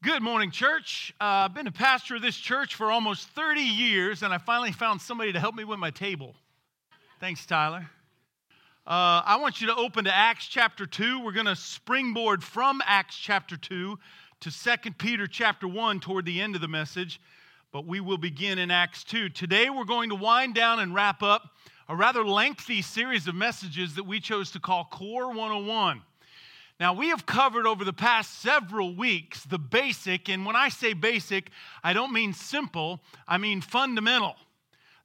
Good morning, church. Uh, I've been a pastor of this church for almost 30 years, and I finally found somebody to help me with my table. Thanks, Tyler. Uh, I want you to open to Acts chapter 2. We're going to springboard from Acts chapter 2 to 2 Peter chapter 1 toward the end of the message, but we will begin in Acts 2. Today, we're going to wind down and wrap up a rather lengthy series of messages that we chose to call Core 101. Now, we have covered over the past several weeks the basic, and when I say basic, I don't mean simple, I mean fundamental.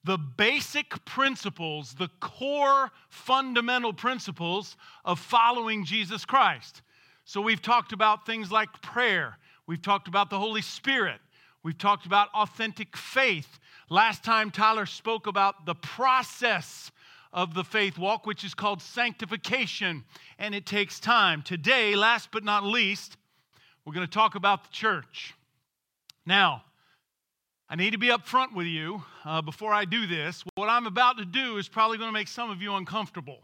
The basic principles, the core fundamental principles of following Jesus Christ. So, we've talked about things like prayer, we've talked about the Holy Spirit, we've talked about authentic faith. Last time, Tyler spoke about the process of the faith walk, which is called sanctification, and it takes time. Today, last but not least, we're going to talk about the church. Now, I need to be upfront with you uh, before I do this. What I'm about to do is probably going to make some of you uncomfortable.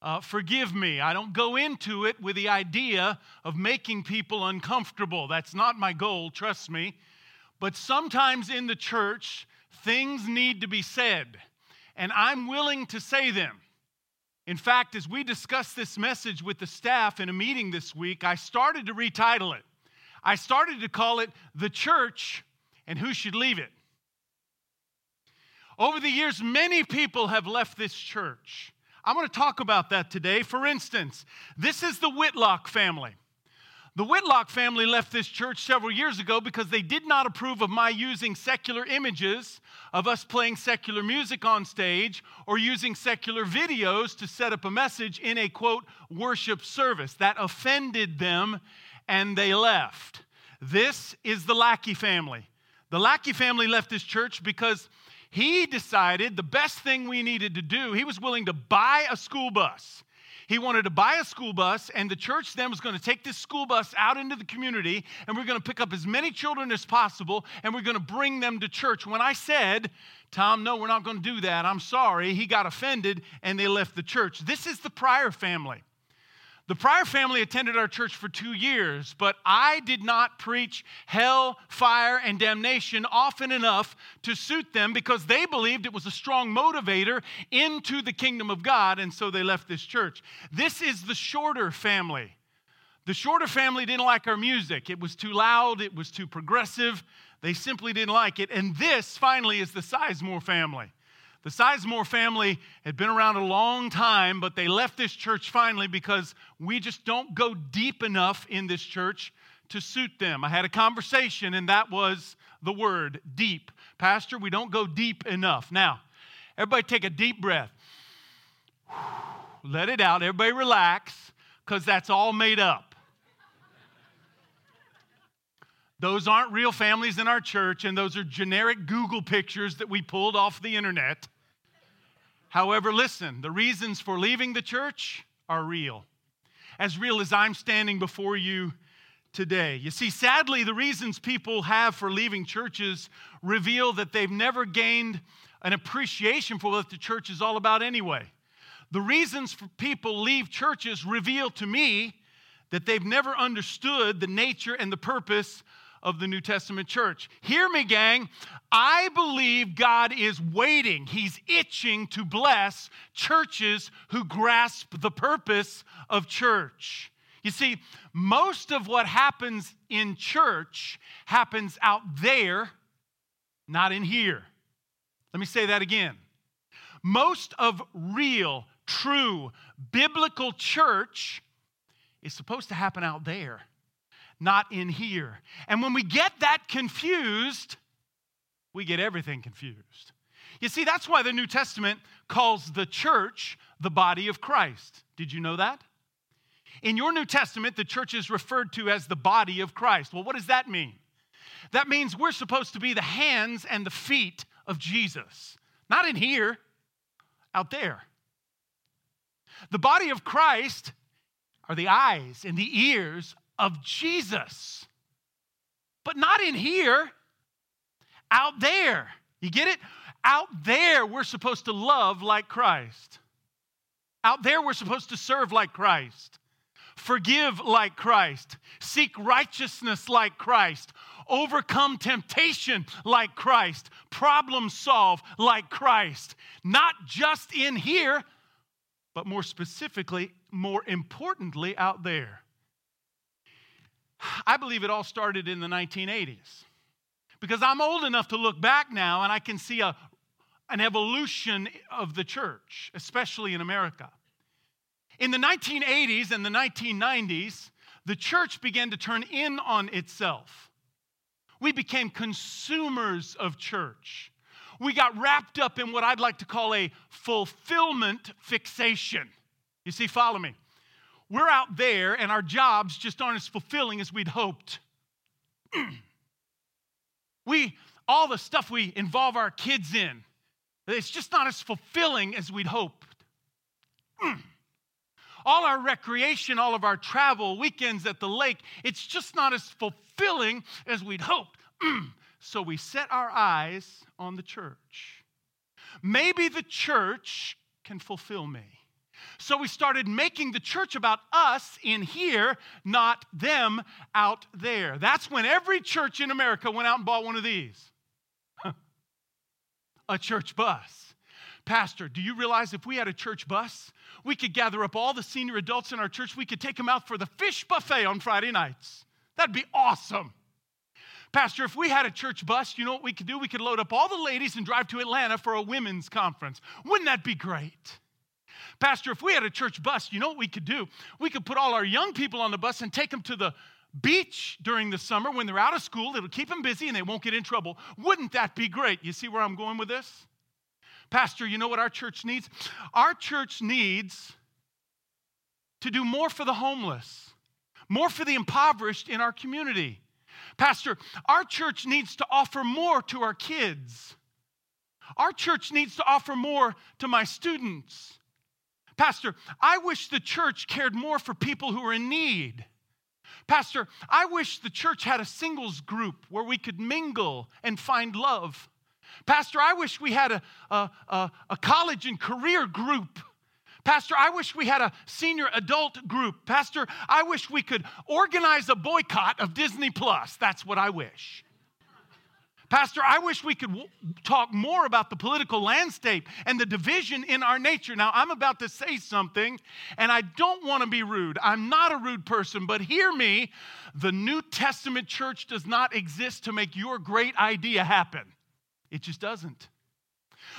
Uh, forgive me. I don't go into it with the idea of making people uncomfortable. That's not my goal, trust me. But sometimes in the church, things need to be said and I'm willing to say them. In fact, as we discussed this message with the staff in a meeting this week, I started to retitle it. I started to call it The Church and Who Should Leave It. Over the years, many people have left this church. I want to talk about that today. For instance, this is the Whitlock family. The Whitlock family left this church several years ago because they did not approve of my using secular images, of us playing secular music on stage, or using secular videos to set up a message in a quote worship service. That offended them and they left. This is the Lackey family. The Lackey family left this church because he decided the best thing we needed to do, he was willing to buy a school bus. He wanted to buy a school bus, and the church then was going to take this school bus out into the community, and we're going to pick up as many children as possible, and we're going to bring them to church. When I said, Tom, no, we're not going to do that, I'm sorry, he got offended, and they left the church. This is the Pryor family. The Pryor family attended our church for two years, but I did not preach hell, fire, and damnation often enough to suit them because they believed it was a strong motivator into the kingdom of God, and so they left this church. This is the Shorter family. The Shorter family didn't like our music, it was too loud, it was too progressive. They simply didn't like it. And this, finally, is the Sizemore family. The Sizemore family had been around a long time, but they left this church finally because we just don't go deep enough in this church to suit them. I had a conversation, and that was the word deep. Pastor, we don't go deep enough. Now, everybody take a deep breath. Let it out. Everybody relax, because that's all made up. Those aren't real families in our church, and those are generic Google pictures that we pulled off the internet. However, listen, the reasons for leaving the church are real. As real as I'm standing before you today. You see, sadly, the reasons people have for leaving churches reveal that they've never gained an appreciation for what the church is all about anyway. The reasons for people leave churches reveal to me that they've never understood the nature and the purpose of the New Testament church. Hear me, gang. I believe God is waiting, He's itching to bless churches who grasp the purpose of church. You see, most of what happens in church happens out there, not in here. Let me say that again. Most of real, true, biblical church is supposed to happen out there not in here. And when we get that confused, we get everything confused. You see, that's why the New Testament calls the church the body of Christ. Did you know that? In your New Testament, the church is referred to as the body of Christ. Well, what does that mean? That means we're supposed to be the hands and the feet of Jesus, not in here, out there. The body of Christ are the eyes and the ears of Jesus. But not in here, out there. You get it? Out there, we're supposed to love like Christ. Out there, we're supposed to serve like Christ. forgive like Christ, seek righteousness like Christ, overcome temptation like Christ, problem solve like Christ, not just in here, but more specifically, more importantly, out there. I believe it all started in the 1980s because I'm old enough to look back now and I can see a, an evolution of the church, especially in America. In the 1980s and the 1990s, the church began to turn in on itself. We became consumers of church. We got wrapped up in what I'd like to call a fulfillment fixation. You see, follow me. We're out there and our jobs just aren't as fulfilling as we'd hoped. we, all the stuff we involve our kids in, it's just not as fulfilling as we'd hoped. all our recreation, all of our travel, weekends at the lake, it's just not as fulfilling as we'd hoped. so we set our eyes on the church. Maybe the church can fulfill me. So we started making the church about us in here, not them out there. That's when every church in America went out and bought one of these a church bus. Pastor, do you realize if we had a church bus, we could gather up all the senior adults in our church, we could take them out for the fish buffet on Friday nights? That'd be awesome. Pastor, if we had a church bus, you know what we could do? We could load up all the ladies and drive to Atlanta for a women's conference. Wouldn't that be great? Pastor, if we had a church bus, you know what we could do? We could put all our young people on the bus and take them to the beach during the summer when they're out of school. It'll keep them busy and they won't get in trouble. Wouldn't that be great? You see where I'm going with this? Pastor, you know what our church needs? Our church needs to do more for the homeless, more for the impoverished in our community. Pastor, our church needs to offer more to our kids. Our church needs to offer more to my students. Pastor, I wish the church cared more for people who are in need. Pastor, I wish the church had a singles group where we could mingle and find love. Pastor, I wish we had a, a, a, a college and career group. Pastor, I wish we had a senior adult group. Pastor, I wish we could organize a boycott of Disney Plus. That's what I wish. Pastor, I wish we could w- talk more about the political landscape and the division in our nature. Now, I'm about to say something, and I don't want to be rude. I'm not a rude person, but hear me. The New Testament church does not exist to make your great idea happen, it just doesn't.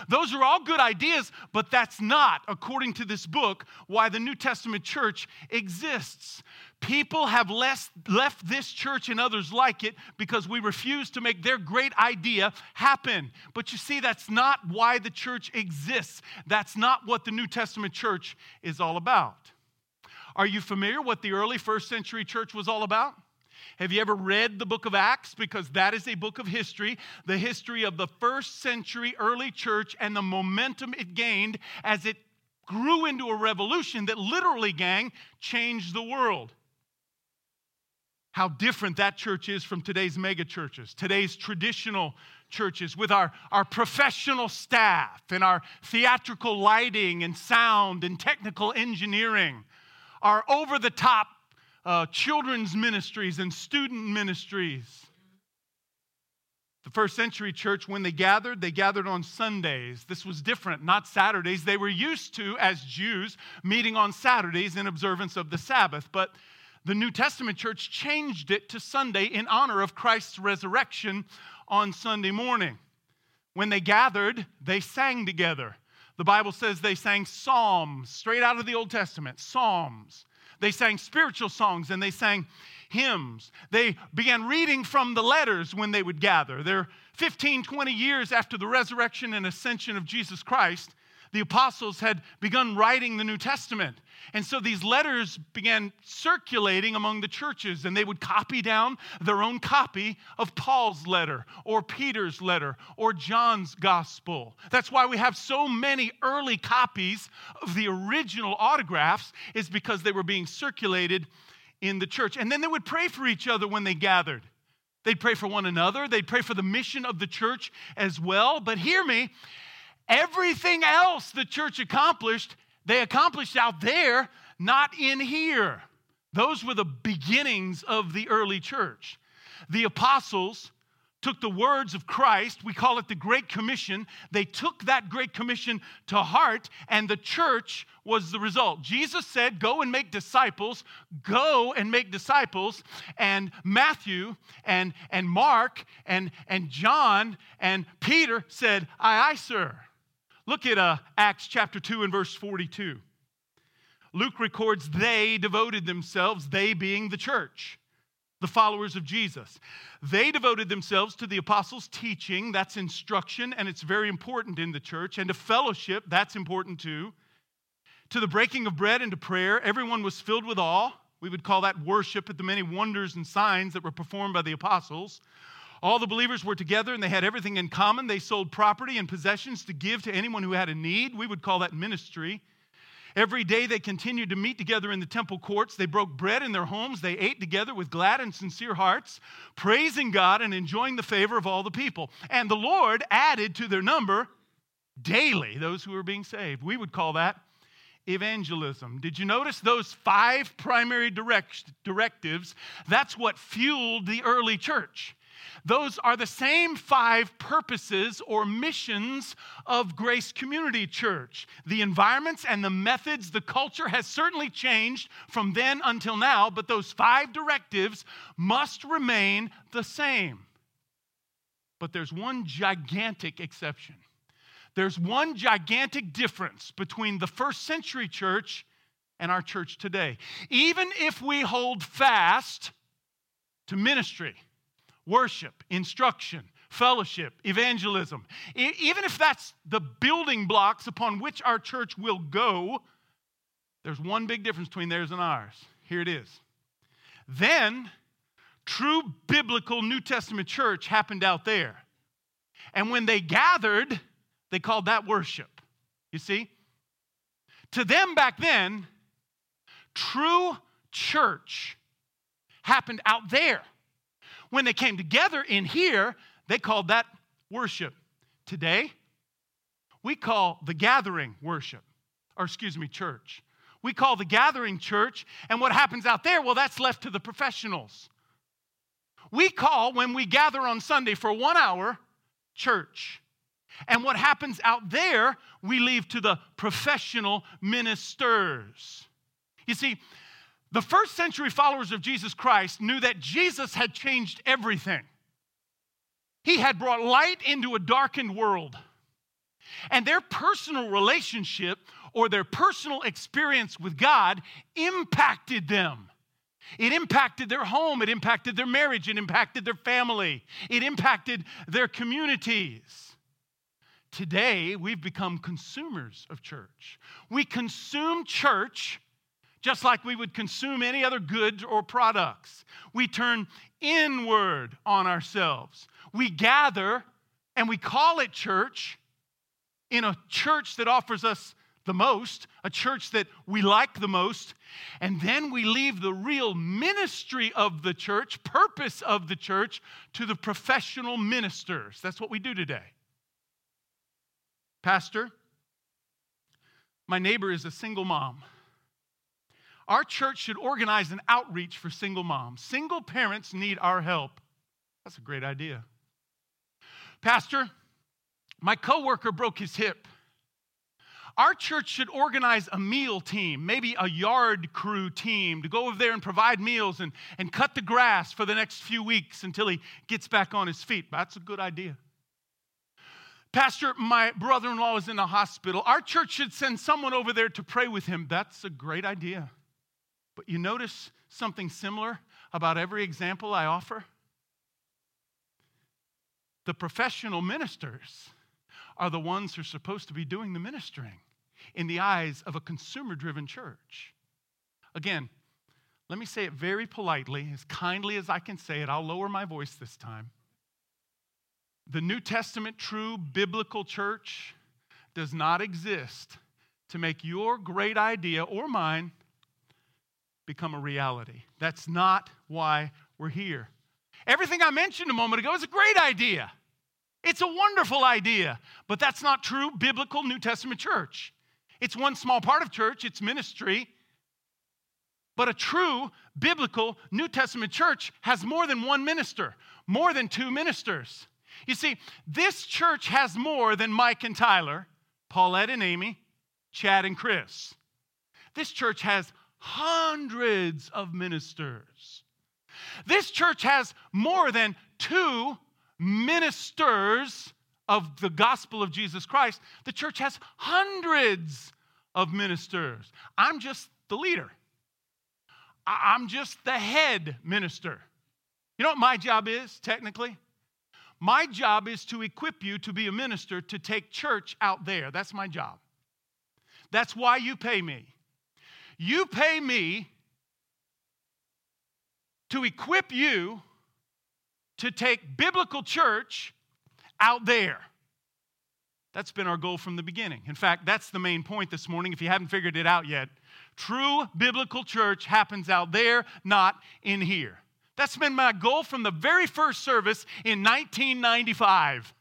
Those are all good ideas, but that's not, according to this book, why the New Testament church exists. People have less, left this church and others like it because we refuse to make their great idea happen. But you see, that's not why the church exists. That's not what the New Testament church is all about. Are you familiar what the early first century church was all about? Have you ever read the book of Acts? Because that is a book of history, the history of the first century early church and the momentum it gained as it grew into a revolution that literally, gang, changed the world how different that church is from today's mega churches, today's traditional churches with our, our professional staff and our theatrical lighting and sound and technical engineering, our over the top uh, children's ministries and student ministries. The first century church, when they gathered, they gathered on Sundays. This was different, not Saturdays. They were used to, as Jews, meeting on Saturdays in observance of the Sabbath. But the New Testament church changed it to Sunday in honor of Christ's resurrection on Sunday morning. When they gathered, they sang together. The Bible says they sang psalms straight out of the Old Testament, psalms. They sang spiritual songs and they sang hymns. They began reading from the letters when they would gather. They're 15, 20 years after the resurrection and ascension of Jesus Christ the apostles had begun writing the New Testament. And so these letters began circulating among the churches, and they would copy down their own copy of Paul's letter, or Peter's letter, or John's gospel. That's why we have so many early copies of the original autographs, is because they were being circulated in the church. And then they would pray for each other when they gathered. They'd pray for one another, they'd pray for the mission of the church as well. But hear me, Everything else the church accomplished, they accomplished out there, not in here. Those were the beginnings of the early church. The apostles took the words of Christ, we call it the Great Commission. They took that Great Commission to heart, and the church was the result. Jesus said, Go and make disciples, go and make disciples. And Matthew and, and Mark and, and John and Peter said, Aye, aye, sir. Look at uh, Acts chapter 2 and verse 42. Luke records they devoted themselves, they being the church the followers of Jesus. They devoted themselves to the apostles' teaching, that's instruction, and it's very important in the church, and to fellowship, that's important too. To the breaking of bread and to prayer, everyone was filled with awe. We would call that worship at the many wonders and signs that were performed by the apostles. All the believers were together and they had everything in common. They sold property and possessions to give to anyone who had a need. We would call that ministry. Every day they continued to meet together in the temple courts. They broke bread in their homes. They ate together with glad and sincere hearts, praising God and enjoying the favor of all the people. And the Lord added to their number daily those who were being saved. We would call that evangelism. Did you notice those five primary direct, directives? That's what fueled the early church. Those are the same five purposes or missions of Grace Community Church. The environments and the methods, the culture has certainly changed from then until now, but those five directives must remain the same. But there's one gigantic exception. There's one gigantic difference between the first century church and our church today. Even if we hold fast to ministry, worship, instruction, fellowship, evangelism. E- even if that's the building blocks upon which our church will go, there's one big difference between theirs and ours. Here it is. Then, true biblical New Testament church happened out there. And when they gathered, they called that worship. You see? To them back then, true church happened out there. When they came together in here, they called that worship. Today, we call the gathering worship, or excuse me, church. We call the gathering church, and what happens out there, well, that's left to the professionals. We call, when we gather on Sunday for one hour, church. And what happens out there, we leave to the professional ministers. You see, the first century followers of Jesus Christ knew that Jesus had changed everything. He had brought light into a darkened world. And their personal relationship or their personal experience with God impacted them. It impacted their home, it impacted their marriage, it impacted their family, it impacted their communities. Today, we've become consumers of church. We consume church just like we would consume any other goods or products. We turn inward on ourselves. We gather and we call it church in a church that offers us the most, a church that we like the most, and then we leave the real ministry of the church, purpose of the church, to the professional ministers. That's what we do today. Pastor, my neighbor is a single mom. Our church should organize an outreach for single moms. Single parents need our help. That's a great idea. Pastor, my coworker broke his hip. Our church should organize a meal team, maybe a yard crew team, to go over there and provide meals and, and cut the grass for the next few weeks until he gets back on his feet. That's a good idea. Pastor, my brother in law is in the hospital. Our church should send someone over there to pray with him. That's a great idea. But you notice something similar about every example I offer? The professional ministers are the ones who are supposed to be doing the ministering in the eyes of a consumer driven church. Again, let me say it very politely, as kindly as I can say it. I'll lower my voice this time. The New Testament true biblical church does not exist to make your great idea or mine become a reality. That's not why we're here. Everything I mentioned a moment ago is a great idea. It's a wonderful idea, but that's not true biblical New Testament church. It's one small part of church, it's ministry. But a true biblical New Testament church has more than one minister, more than two ministers. You see, this church has more than Mike and Tyler, Paulette and Amy, Chad and Chris. This church has hundreds of ministers. This church has more than two ministers of the gospel of Jesus Christ. The church has hundreds of ministers. I'm just the leader, I'm just the head minister. You know what my job is, technically? My job is to equip you to be a minister to take church out there. That's my job. That's why you pay me. You pay me to equip you to take biblical church out there. That's been our goal from the beginning. In fact, that's the main point this morning if you haven't figured it out yet. True biblical church happens out there, not in here. That's been my goal from the very first service in 1995.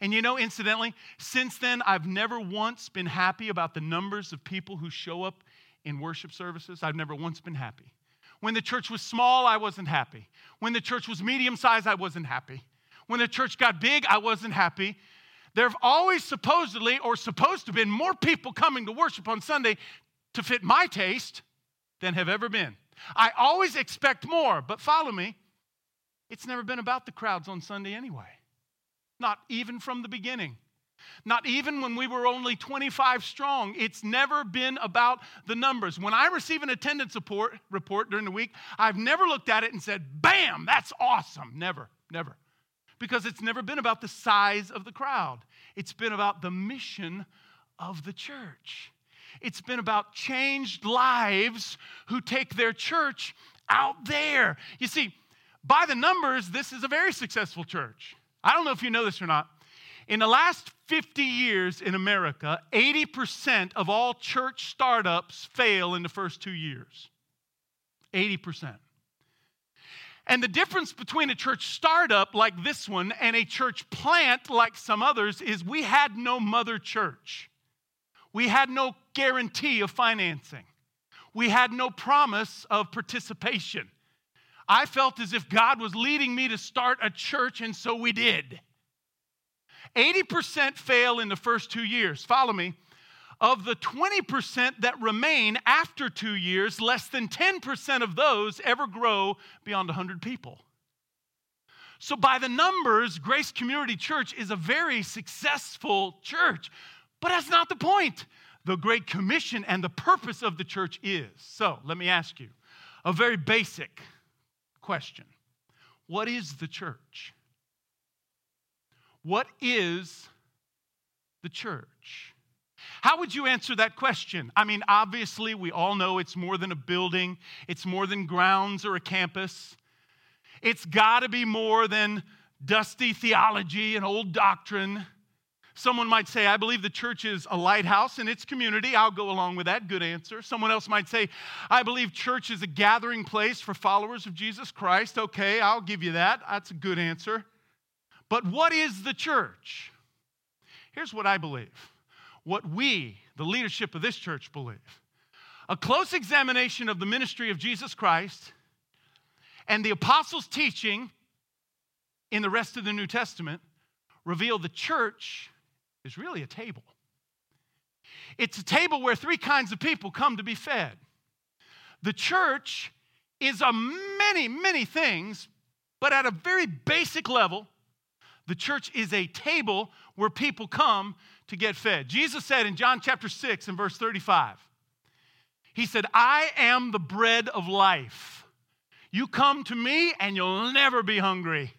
And you know, incidentally, since then, I've never once been happy about the numbers of people who show up in worship services. I've never once been happy. When the church was small, I wasn't happy. When the church was medium sized, I wasn't happy. When the church got big, I wasn't happy. There have always supposedly or supposed to have been more people coming to worship on Sunday to fit my taste than have ever been. I always expect more, but follow me. It's never been about the crowds on Sunday anyway. Not even from the beginning. Not even when we were only 25 strong. It's never been about the numbers. When I receive an attendance report, report during the week, I've never looked at it and said, bam, that's awesome. Never, never. Because it's never been about the size of the crowd, it's been about the mission of the church. It's been about changed lives who take their church out there. You see, by the numbers, this is a very successful church. I don't know if you know this or not. In the last 50 years in America, 80% of all church startups fail in the first two years. 80%. And the difference between a church startup like this one and a church plant like some others is we had no mother church. We had no guarantee of financing. We had no promise of participation. I felt as if God was leading me to start a church, and so we did. 80% fail in the first two years. Follow me. Of the 20% that remain after two years, less than 10% of those ever grow beyond 100 people. So, by the numbers, Grace Community Church is a very successful church. But that's not the point. The Great Commission and the purpose of the church is. So let me ask you a very basic question What is the church? What is the church? How would you answer that question? I mean, obviously, we all know it's more than a building, it's more than grounds or a campus. It's got to be more than dusty theology and old doctrine. Someone might say, I believe the church is a lighthouse in its community. I'll go along with that. Good answer. Someone else might say, I believe church is a gathering place for followers of Jesus Christ. Okay, I'll give you that. That's a good answer. But what is the church? Here's what I believe what we, the leadership of this church, believe. A close examination of the ministry of Jesus Christ and the apostles' teaching in the rest of the New Testament reveal the church is really a table. It's a table where three kinds of people come to be fed. The church is a many, many things, but at a very basic level, the church is a table where people come to get fed. Jesus said in John chapter 6 and verse 35, He said, I am the bread of life. You come to me and you'll never be hungry.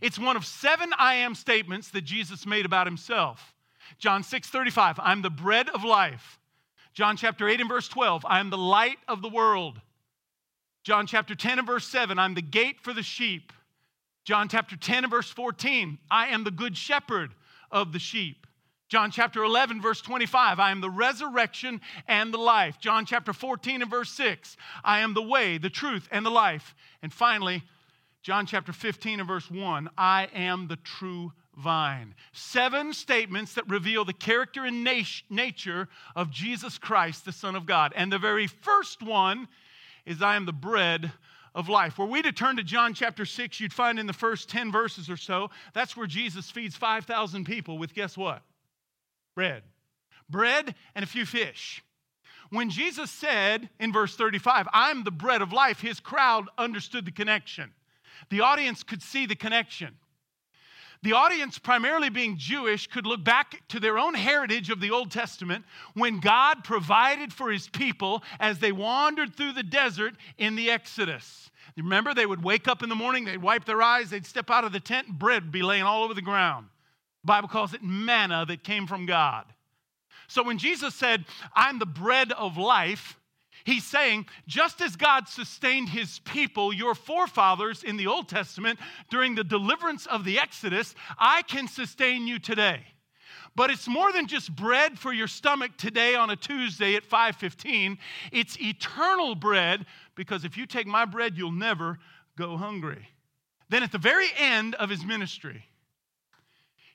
It's one of seven I am statements that Jesus made about himself. John 6 35, I'm the bread of life. John chapter 8 and verse 12, I am the light of the world. John chapter 10 and verse 7, I'm the gate for the sheep. John chapter 10 and verse 14, I am the good shepherd of the sheep. John chapter 11, verse 25, I am the resurrection and the life. John chapter 14 and verse 6, I am the way, the truth, and the life. And finally, John chapter 15 and verse 1 I am the true vine. Seven statements that reveal the character and nature of Jesus Christ, the Son of God. And the very first one is I am the bread of life. Were we to turn to John chapter 6, you'd find in the first 10 verses or so, that's where Jesus feeds 5,000 people with guess what? Bread. Bread and a few fish. When Jesus said in verse 35, I'm the bread of life, his crowd understood the connection. The audience could see the connection. The audience, primarily being Jewish, could look back to their own heritage of the Old Testament when God provided for his people as they wandered through the desert in the Exodus. Remember, they would wake up in the morning, they'd wipe their eyes, they'd step out of the tent, and bread would be laying all over the ground. The Bible calls it manna that came from God. So when Jesus said, I'm the bread of life, He's saying, just as God sustained his people, your forefathers in the Old Testament, during the deliverance of the Exodus, I can sustain you today. But it's more than just bread for your stomach today on a Tuesday at 5:15. It's eternal bread because if you take my bread, you'll never go hungry. Then at the very end of his ministry,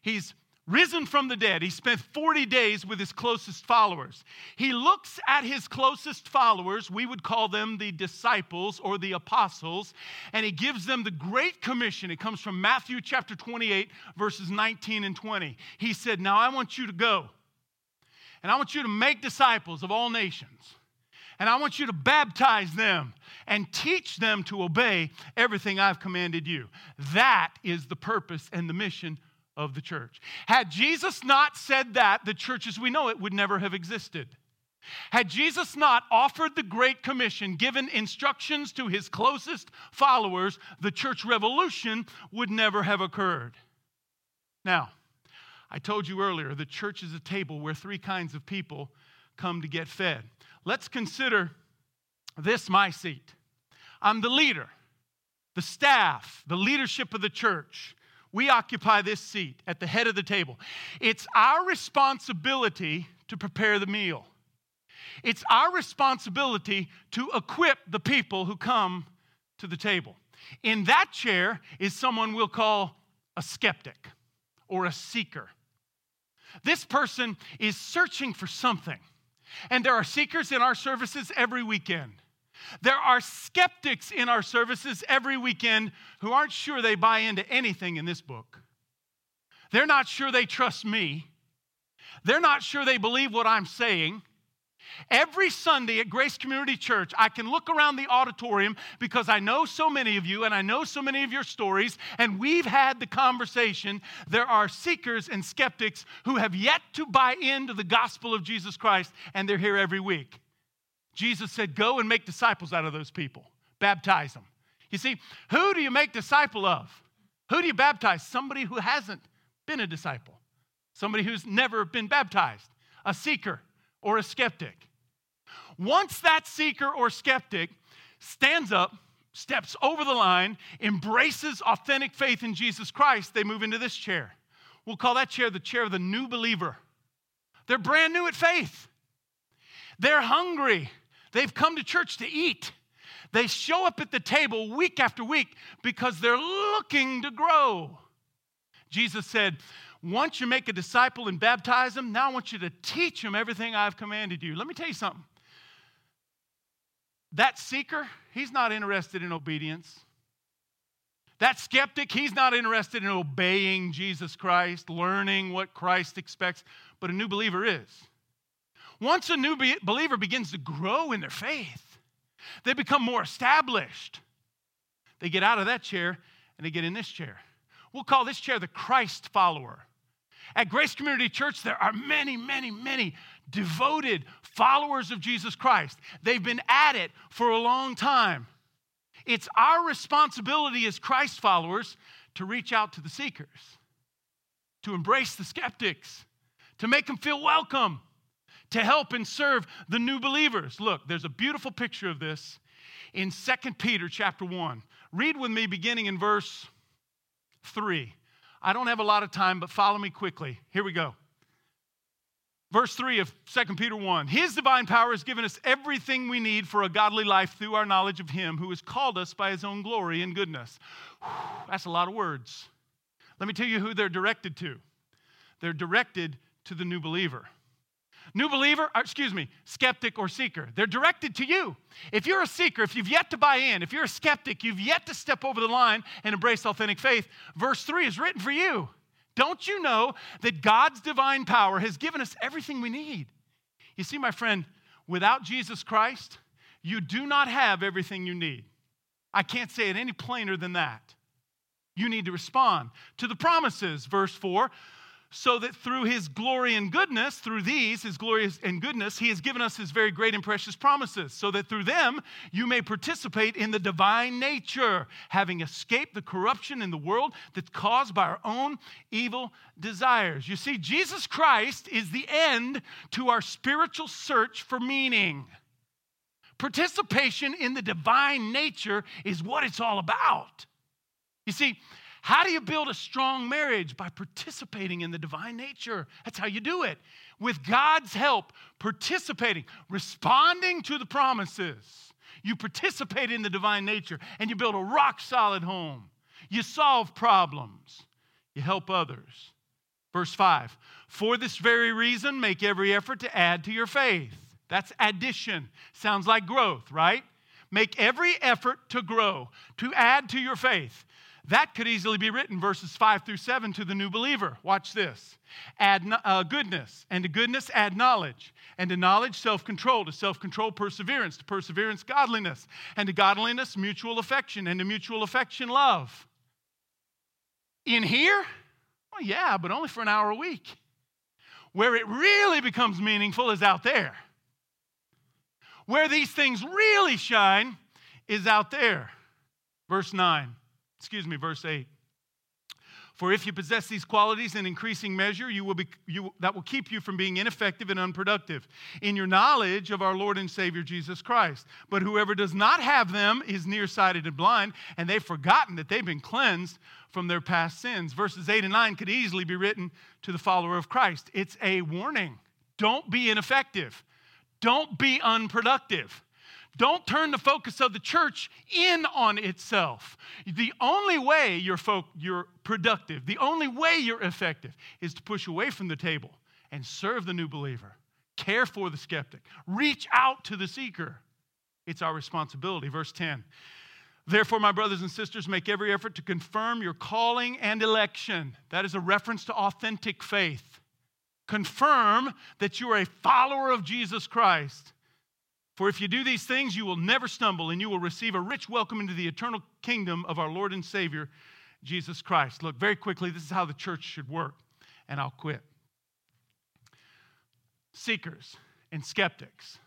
he's risen from the dead. He spent 40 days with his closest followers. He looks at his closest followers, we would call them the disciples or the apostles, and he gives them the Great Commission. It comes from Matthew chapter 28, verses 19 and 20. He said, Now I want you to go, and I want you to make disciples of all nations. And I want you to baptize them and teach them to obey everything I've commanded you. That is the purpose and the mission of the church. Had Jesus not said that, the church as we know it would never have existed. Had Jesus not offered the Great Commission, given instructions to his closest followers, the church revolution would never have occurred. Now, I told you earlier, the church is a table where three kinds of people come to get fed. Let's consider this my seat. I'm the leader, the staff, the leadership of the church we occupy this seat at the head of the table. It's our responsibility to prepare the meal. It's our responsibility to equip the people who come to the table. In that chair is someone we'll call a skeptic or a seeker. This person is searching for something. And there are seekers in our services every weekend. There are skeptics in our services every weekend who aren't sure they buy into anything in this book. They're not sure they trust me. They're not sure they believe what I'm saying. Every Sunday at Grace Community Church, I can look around the auditorium because I know so many of you and I know so many of your stories, and we've had the conversation. There are seekers and skeptics who have yet to buy into the gospel of Jesus Christ, and they're here every week. Jesus said, Go and make disciples out of those people, baptize them. You see, who do you make disciple of? Who do you baptize? Somebody who hasn't been a disciple, somebody who's never been baptized, a seeker or a skeptic. Once that seeker or skeptic stands up, steps over the line, embraces authentic faith in Jesus Christ, they move into this chair. We'll call that chair the chair of the new believer. They're brand new at faith. They're hungry. They've come to church to eat. They show up at the table week after week because they're looking to grow. Jesus said, Once you make a disciple and baptize them, now I want you to teach them everything I've commanded you. Let me tell you something. That seeker, he's not interested in obedience. That skeptic, he's not interested in obeying Jesus Christ, learning what Christ expects, but a new believer is. Once a new be- believer begins to grow in their faith, they become more established. They get out of that chair and they get in this chair. We'll call this chair the Christ follower. At Grace Community Church, there are many, many, many devoted followers of Jesus Christ. They've been at it for a long time. It's our responsibility as Christ followers to reach out to the seekers, to embrace the skeptics, to make them feel welcome, to help and serve the new believers. Look, there's a beautiful picture of this in 2 Peter chapter 1. Read with me beginning in verse 3. I don't have a lot of time, but follow me quickly. Here we go. Verse 3 of 2 Peter 1 His divine power has given us everything we need for a godly life through our knowledge of Him who has called us by His own glory and goodness. Whew, that's a lot of words. Let me tell you who they're directed to. They're directed to the new believer. New believer, or excuse me, skeptic or seeker. They're directed to you. If you're a seeker, if you've yet to buy in, if you're a skeptic, you've yet to step over the line and embrace authentic faith, verse 3 is written for you. Don't you know that God's divine power has given us everything we need? You see, my friend, without Jesus Christ, you do not have everything you need. I can't say it any plainer than that. You need to respond to the promises. Verse 4 so that through his glory and goodness, through these, his glory and goodness, he has given us his very great and precious promises, so that through them you may participate in the divine nature, having escaped the corruption in the world that's caused by our own evil desires. You see, Jesus Christ is the end to our spiritual search for meaning. Participation in the divine nature is what it's all about. You see, how do you build a strong marriage? By participating in the divine nature. That's how you do it. With God's help, participating, responding to the promises. You participate in the divine nature and you build a rock solid home. You solve problems. You help others. Verse 5 For this very reason, make every effort to add to your faith. That's addition. Sounds like growth, right? Make every effort to grow, to add to your faith. That could easily be written, verses 5 through 7, to the new believer. Watch this. Add uh, goodness, and to goodness, add knowledge, and to knowledge, self control, to self control, perseverance, to perseverance, godliness, and to godliness, mutual affection, and to mutual affection, love. In here? Well, yeah, but only for an hour a week. Where it really becomes meaningful is out there. Where these things really shine is out there. Verse 9 excuse me, verse 8. For if you possess these qualities in increasing measure, you will be, you, that will keep you from being ineffective and unproductive in your knowledge of our Lord and Savior Jesus Christ. But whoever does not have them is nearsighted and blind, and they've forgotten that they've been cleansed from their past sins. Verses 8 and 9 could easily be written to the follower of Christ. It's a warning. Don't be ineffective, don't be unproductive. Don't turn the focus of the church in on itself. The only way you're, fo- you're productive, the only way you're effective is to push away from the table and serve the new believer, care for the skeptic, reach out to the seeker. It's our responsibility. Verse 10. Therefore, my brothers and sisters, make every effort to confirm your calling and election. That is a reference to authentic faith. Confirm that you are a follower of Jesus Christ. For if you do these things, you will never stumble, and you will receive a rich welcome into the eternal kingdom of our Lord and Savior, Jesus Christ. Look, very quickly, this is how the church should work, and I'll quit. Seekers and skeptics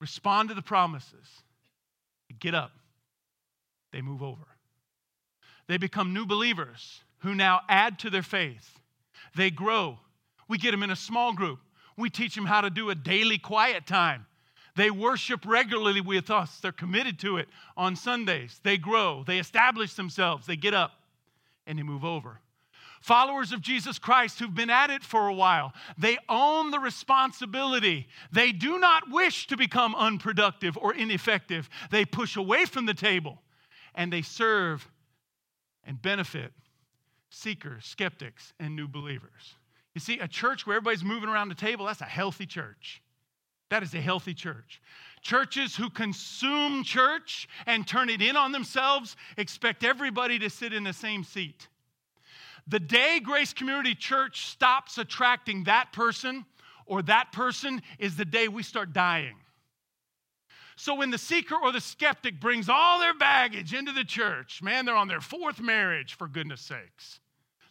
respond to the promises, they get up, they move over. They become new believers who now add to their faith. They grow. We get them in a small group. We teach them how to do a daily quiet time they worship regularly with us. They're committed to it on Sundays. They grow, they establish themselves, they get up, and they move over. Followers of Jesus Christ who've been at it for a while, they own the responsibility. They do not wish to become unproductive or ineffective. They push away from the table and they serve and benefit seekers, skeptics, and new believers. You see, a church where everybody's moving around the table, that's a healthy church. That is a healthy church. Churches who consume church and turn it in on themselves expect everybody to sit in the same seat. The day Grace Community Church stops attracting that person or that person is the day we start dying. So when the seeker or the skeptic brings all their baggage into the church, man, they're on their fourth marriage, for goodness sakes.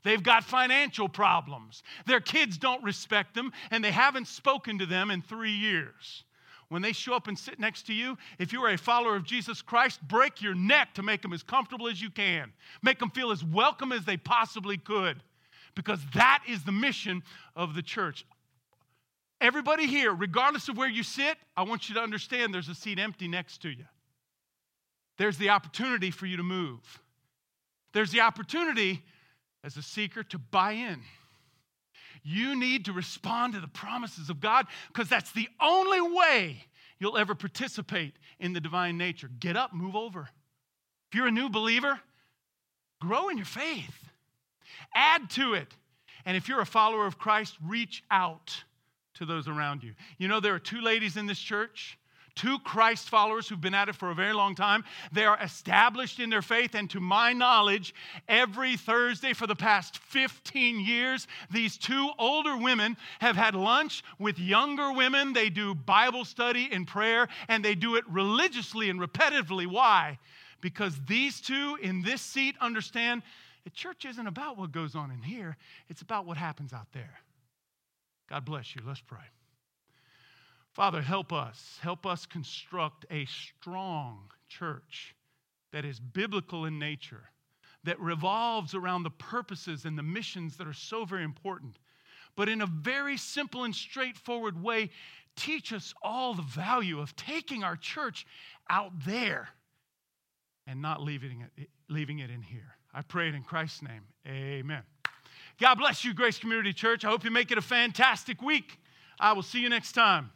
They've got financial problems. Their kids don't respect them, and they haven't spoken to them in three years. When they show up and sit next to you, if you're a follower of Jesus Christ, break your neck to make them as comfortable as you can. Make them feel as welcome as they possibly could, because that is the mission of the church. Everybody here, regardless of where you sit, I want you to understand there's a seat empty next to you. There's the opportunity for you to move. There's the opportunity as a seeker to buy in. You need to respond to the promises of God because that's the only way you'll ever participate in the divine nature. Get up, move over. If you're a new believer, grow in your faith, add to it. And if you're a follower of Christ, reach out to those around you. You know, there are two ladies in this church two Christ followers who've been at it for a very long time. They are established in their faith, and to my knowledge, every Thursday for the past 15 years, these two older women have had lunch with younger women. They do Bible study and prayer, and they do it religiously and repetitively. Why? Because these two in this seat understand the church isn't about what goes on in here, it's about what happens out there. God bless you. Let's pray. Father, help us. Help us construct a strong church that is biblical in nature, that revolves around the purposes and the missions that are so very important. But in a very simple and straightforward way, teach us all the value of taking our church out there and not leaving it, leaving it in here. I pray it in Christ's name. Amen. God bless you, Grace Community Church. I hope you make it a fantastic week. I will see you next time.